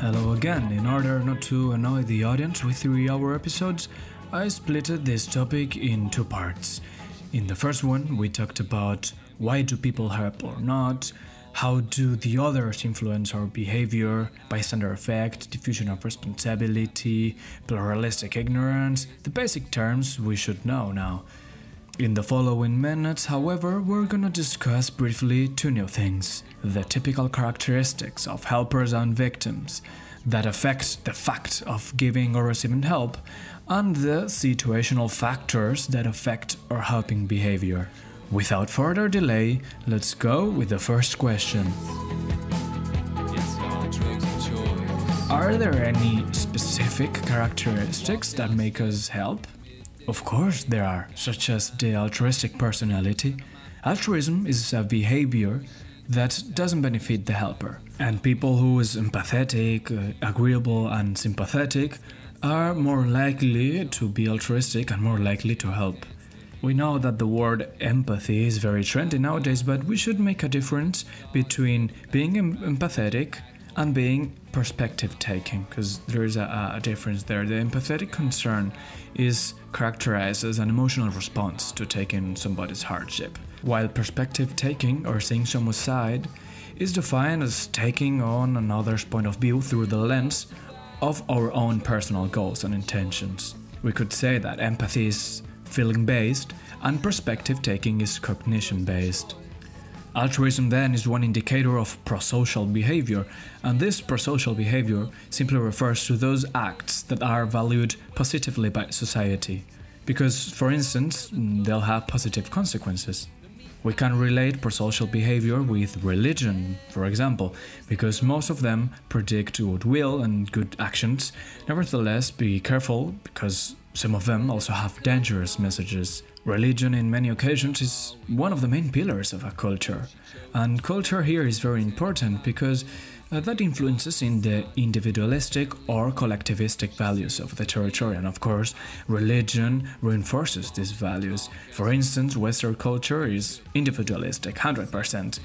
Hello again. In order not to annoy the audience with three hour episodes, I splitted this topic in two parts. In the first one, we talked about why do people help or not, how do the others influence our behavior, bystander effect, diffusion of responsibility, pluralistic ignorance, the basic terms we should know now. In the following minutes, however, we're gonna discuss briefly two new things the typical characteristics of helpers and victims that affect the fact of giving or receiving help, and the situational factors that affect our helping behavior. Without further delay, let's go with the first question. Are there any specific characteristics that make us help? Of course, there are, such as the altruistic personality. Altruism is a behavior that doesn't benefit the helper. And people who is empathetic, uh, agreeable and sympathetic are more likely to be altruistic and more likely to help. We know that the word empathy is very trendy nowadays, but we should make a difference between being em- empathetic and being perspective taking, because there is a, a difference there. The empathetic concern is characterized as an emotional response to taking somebody's hardship, while perspective taking or seeing someone's side is defined as taking on another's point of view through the lens of our own personal goals and intentions. We could say that empathy is feeling based and perspective taking is cognition based. Altruism then is one indicator of prosocial behavior, and this prosocial behavior simply refers to those acts that are valued positively by society, because, for instance, they'll have positive consequences. We can relate prosocial behavior with religion, for example, because most of them predict goodwill and good actions. Nevertheless, be careful because some of them also have dangerous messages. Religion, in many occasions, is one of the main pillars of a culture. And culture here is very important because Uh, that influences in the individualistic or collectivistic values of the territory. And of course, religion reinforces these values. For instance, Western culture is individualistic, 100%.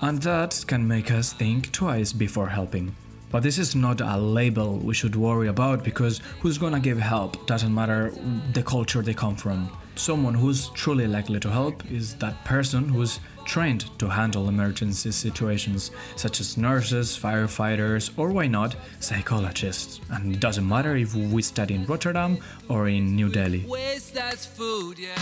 And that can make us think twice before helping. But this is not a label we should worry about because who's gonna give help doesn't matter the culture they come from. Someone who's truly likely to help is that person who's trained to handle emergency situations, such as nurses, firefighters, or why not, psychologists. And it doesn't matter if we study in Rotterdam or in New Delhi. Food, yeah.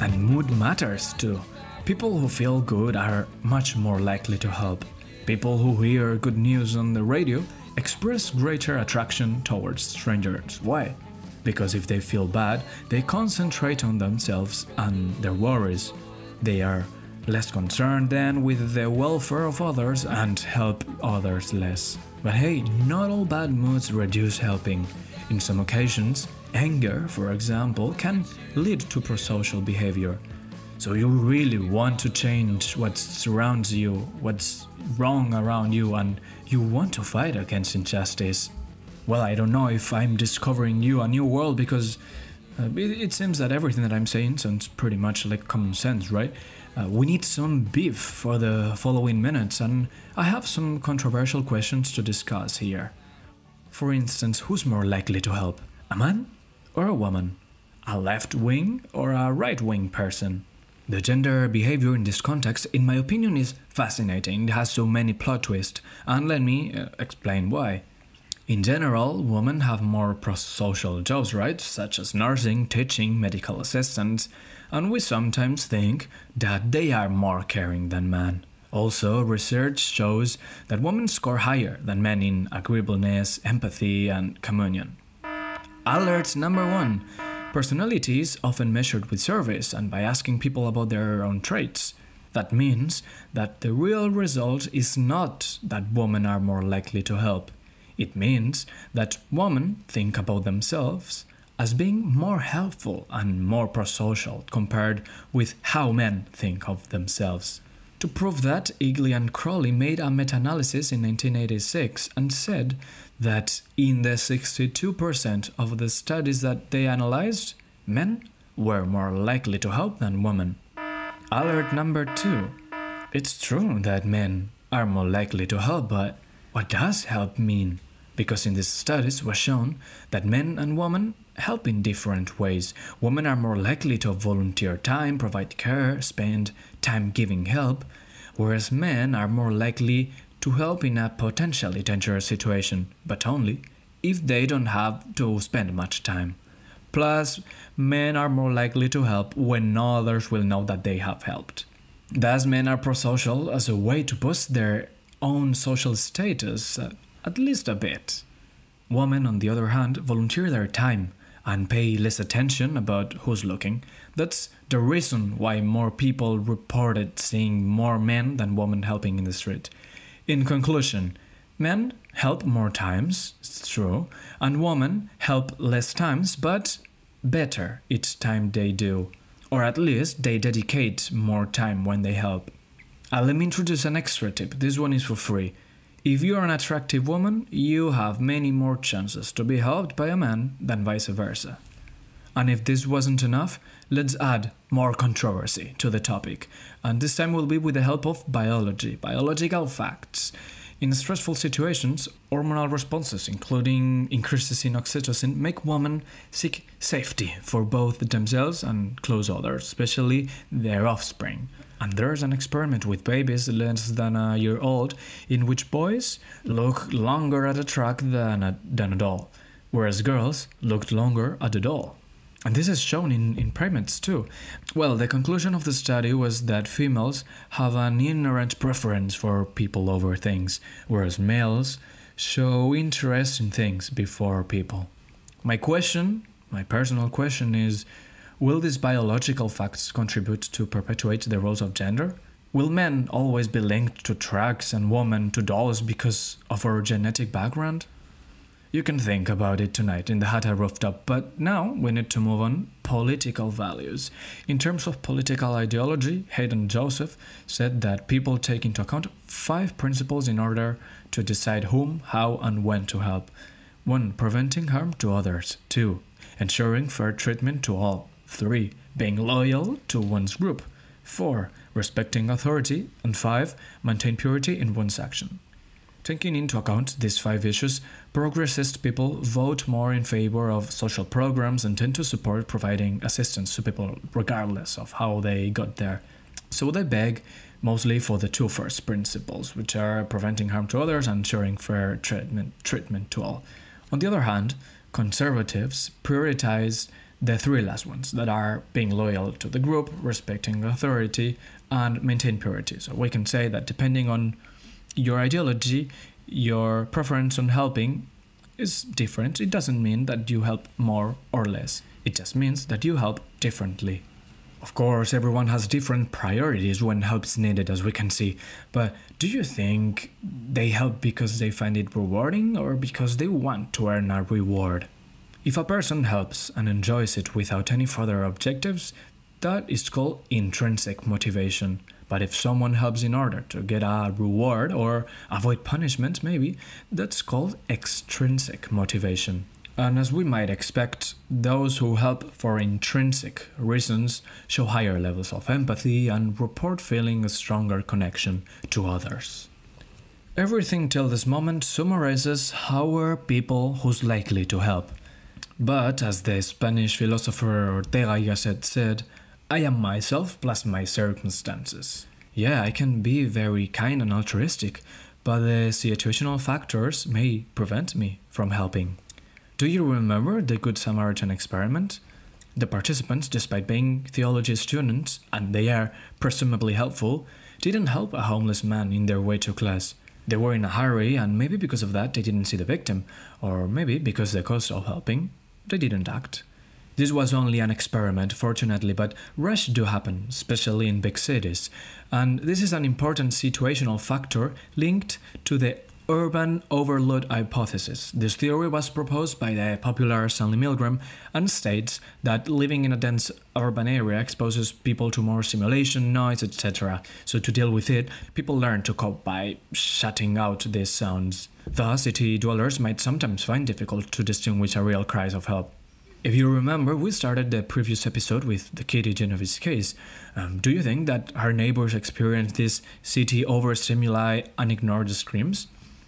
And mood matters too. People who feel good are much more likely to help. People who hear good news on the radio express greater attraction towards strangers. Why? Because if they feel bad, they concentrate on themselves and their worries. They are less concerned then with the welfare of others and help others less. But hey, not all bad moods reduce helping. In some occasions, anger, for example, can lead to prosocial behavior. So you really want to change what surrounds you, what's wrong around you, and you want to fight against injustice. Well, I don't know if I'm discovering you a new world because uh, it, it, seems that everything that I'm saying sounds pretty much like common sense, right? Uh, we need some beef for the following minutes, and I have some controversial questions to discuss here. For instance, who's more likely to help? A man or a woman? A left wing or a right wing person? The gender behavior in this context, in my opinion, is fascinating. It has so many plot twists, and let me uh, explain why. In general, women have more prosocial jobs, right? Such as nursing, teaching, medical assistants, and we sometimes think that they are more caring than men. Also, research shows that women score higher than men in agreeableness, empathy, and communion. Alert number one Personality is often measured with surveys and by asking people about their own traits. That means that the real result is not that women are more likely to help. It means that women think about themselves as being more helpful and more prosocial compared with how men think of themselves. To prove that, Eagly and Crowley made a meta analysis in 1986 and said that in the 62% of the studies that they analyzed, men were more likely to help than women. Alert number two it's true that men are more likely to help, but What does help mean? Because in these studies was shown that men and women help in different ways. Women are more likely to volunteer time, provide care, spend time giving help, whereas men are more likely to help in a potentially dangerous situation, but only if they don't have to spend much time. Plus, men are more likely to help when others will know that they have helped. Thus, men are prosocial as a way to boost their own social status, uh, at least a bit. Women, on the other hand, volunteer their time and pay less attention about who's looking. That's the reason why more people reported seeing more men than women helping in the street. In conclusion, men help more times, it's true, and women help less times, but better each time they do. Or at least they dedicate more time when they help. Uh, let me introduce an extra tip. This one is for free. If you are an attractive woman, you have many more chances to be helped by a man than vice versa. And if this wasn't enough, let's add more controversy to the topic. And this time will be with the help of biology, biological facts. In stressful situations, hormonal responses, including increases in oxytocin, make women seek safety for both themselves and close others, especially their offspring. And there's an experiment with babies less than a year old in which boys look longer at a truck than a, than a doll, whereas girls looked longer at a doll. And this is shown in, in primates too. Well, the conclusion of the study was that females have an inherent preference for people over things, whereas males show interest in things before people. My question, my personal question is Will these biological facts contribute to perpetuate the roles of gender? Will men always be linked to trucks and women to dolls because of our genetic background? You can think about it tonight in the roofed up, but now we need to move on political values. In terms of political ideology, Hayden Joseph said that people take into account five principles in order to decide whom, how, and when to help. 1. Preventing harm to others. 2. Ensuring fair treatment to all. 3. Being loyal to one's group. 4. Respecting authority. And 5. Maintain purity in one's action. Taking into account these five issues, progressist people vote more in favor of social programs and tend to support providing assistance to people regardless of how they got there. So they beg mostly for the two first principles, which are preventing harm to others and ensuring fair treatment, treatment to all. On the other hand, conservatives prioritize the three last ones that are being loyal to the group, respecting authority, and maintain purity. So we can say that depending on your ideology, your preference on helping is different. It doesn't mean that you help more or less, it just means that you help differently. Of course, everyone has different priorities when help is needed, as we can see, but do you think they help because they find it rewarding or because they want to earn a reward? If a person helps and enjoys it without any further objectives, that is called intrinsic motivation. But if someone helps in order to get a reward or avoid punishment, maybe, that's called extrinsic motivation. And as we might expect, those who help for intrinsic reasons show higher levels of empathy and report feeling a stronger connection to others. Everything till this moment summarizes how are people who's likely to help. But as the Spanish philosopher Ortega y Gasset said, I am myself plus my circumstances. Yeah, I can be very kind and altruistic, but the situational factors may prevent me from helping. Do you remember the Good Samaritan experiment? The participants, despite being theology students, and they are presumably helpful, didn't help a homeless man in their way to class. They were in a hurry, and maybe because of that they didn't see the victim, or maybe because the cost of helping they didn't act. This was only an experiment, fortunately, but rush do happen, especially in big cities, and this is an important situational factor linked to the urban overload hypothesis. This theory was proposed by the popular Stanley Milgram and states that living in a dense urban area exposes people to more simulation, noise, etc. So to deal with it, people learn to cope by shutting out these sounds. Thus, city dwellers might sometimes find difficult to distinguish a real cries of help. If you remember, we started the previous episode with the Kitty Genovese case. Um, do you think that her neighbors experienced this city overstimuli and ignored the screams?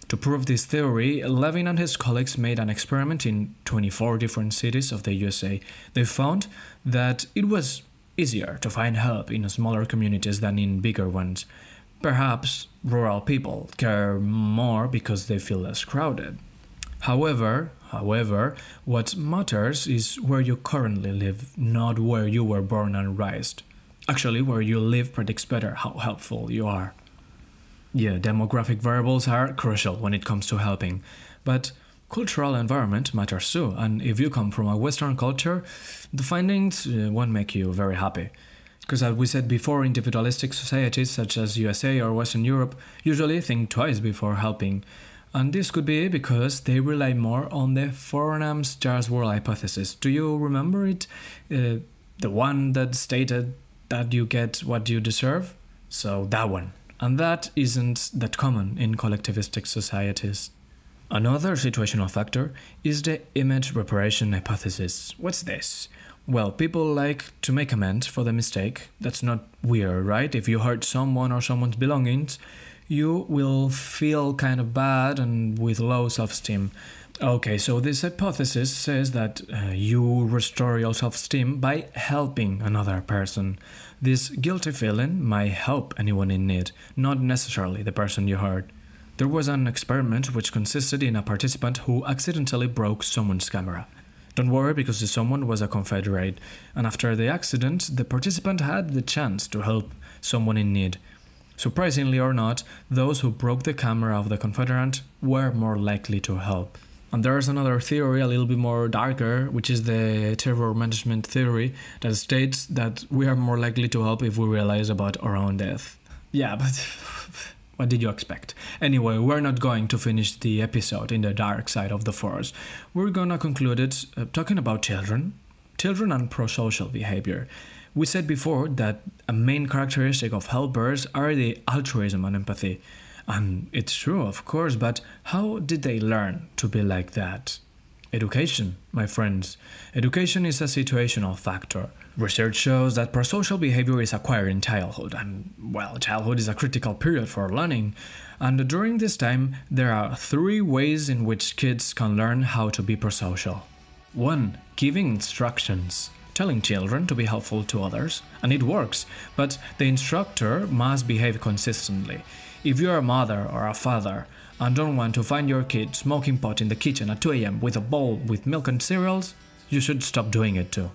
To prove this theory, Levine and his colleagues made an experiment in 24 different cities of the USA. They found that it was easier to find help in smaller communities than in bigger ones. Perhaps rural people care more because they feel less crowded. However, however, what matters is where you currently live, not where you were born and raised. Actually, where you live predicts better how helpful you are. Yeah, demographic variables are crucial when it comes to helping, but cultural environment matters too. And if you come from a Western culture, the findings uh, won't make you very happy. Because as we said before, individualistic societies such as USA or Western Europe usually think twice before helping. And this could be because they rely more on the Fornam's Just World hypothesis. Do you remember it? Uh, the one that stated that you get what you deserve? So, that one. And that isn't that common in collectivistic societies. Another situational factor is the image reparation hypothesis. What's this? Well, people like to make amends for the mistake. That's not weird, right? If you hurt someone or someone's belongings, you will feel kind of bad and with low self esteem. Okay, so this hypothesis says that uh, you restore your self esteem by helping another person. This guilty feeling might help anyone in need, not necessarily the person you hurt. There was an experiment which consisted in a participant who accidentally broke someone's camera. Don't worry because the someone was a Confederate, and after the accident, the participant had the chance to help someone in need. Surprisingly or not, those who broke the camera of the Confederate were more likely to help. And there's another theory, a little bit more darker, which is the terror management theory, that states that we are more likely to help if we realize about our own death. Yeah, but what did you expect? Anyway, we're not going to finish the episode in the dark side of the force. We're gonna conclude it uh, talking about children, children and pro social behavior. We said before that a main characteristic of helpers are the altruism and empathy. And it's true, of course, but how did they learn to be like that? Education, my friends. Education is a situational factor. Research shows that prosocial behavior is acquired in childhood, and well, childhood is a critical period for learning. And during this time, there are three ways in which kids can learn how to be prosocial. 1. Giving instructions telling children to be helpful to others, and it works, but the instructor must behave consistently. If you're a mother or a father and don't want to find your kid smoking pot in the kitchen at 2 am with a bowl with milk and cereals, you should stop doing it too.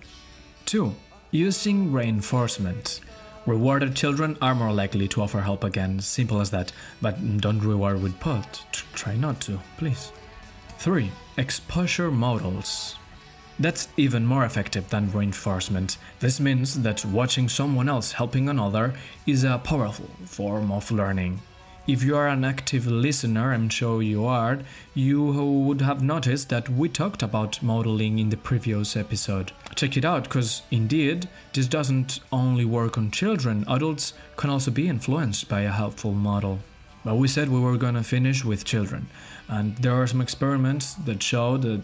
2. Using reinforcement. Rewarded children are more likely to offer help again, simple as that, but don't reward with pot. Try not to, please. 3. Exposure models. That's even more effective than reinforcement. This means that watching someone else helping another is a powerful form of learning. If you are an active listener, I'm sure you are, you would have noticed that we talked about modeling in the previous episode. Check it out, because indeed, this doesn't only work on children, adults can also be influenced by a helpful model. But we said we were gonna finish with children, and there are some experiments that show that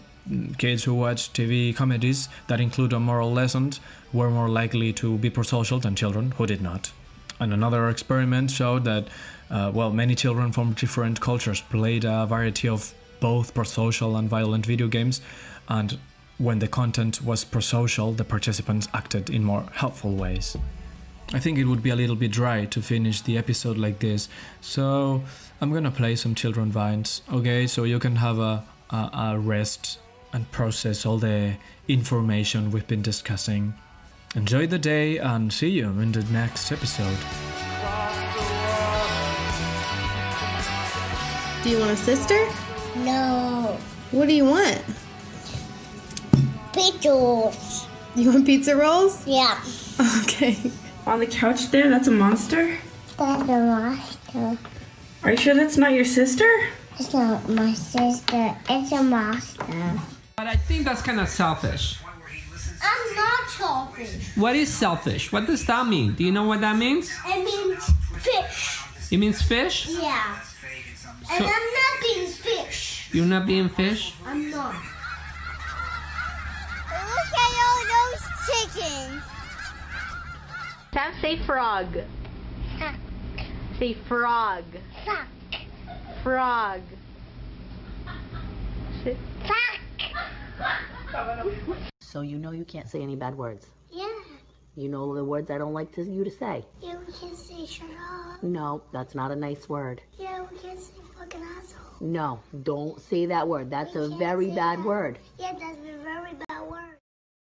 kids who watch TV comedies that include a moral lesson were more likely to be prosocial than children who did not. And another experiment showed that, uh, well, many children from different cultures played a variety of both prosocial and violent video games, and when the content was prosocial, the participants acted in more helpful ways. I think it would be a little bit dry to finish the episode like this, so I'm gonna play some children vines, okay? So you can have a, a, a rest and process all the information we've been discussing. Enjoy the day and see you in the next episode. Do you want a sister? No. What do you want? Pickles. You want pizza rolls? Yeah. Okay. On the couch there, that's a monster? That's a monster. Are you sure that's not your sister? It's not my sister. It's a monster. But I think that's kind of selfish. I'm not selfish. What is selfish? What does that mean? Do you know what that means? It means fish. It means fish? Yeah. And I'm not being fish. You're not being fish? I'm not. Look at all those chickens. Sam, say frog. Say frog. Fuck. Frog. Fuck! So you know you can't say any bad words. Yeah. You know the words I don't like to, you to say. Yeah, we can say shut up. No, that's not a nice word. Yeah, we can say fucking asshole. No, don't say that word. That's a very bad that. word. Yeah, that's a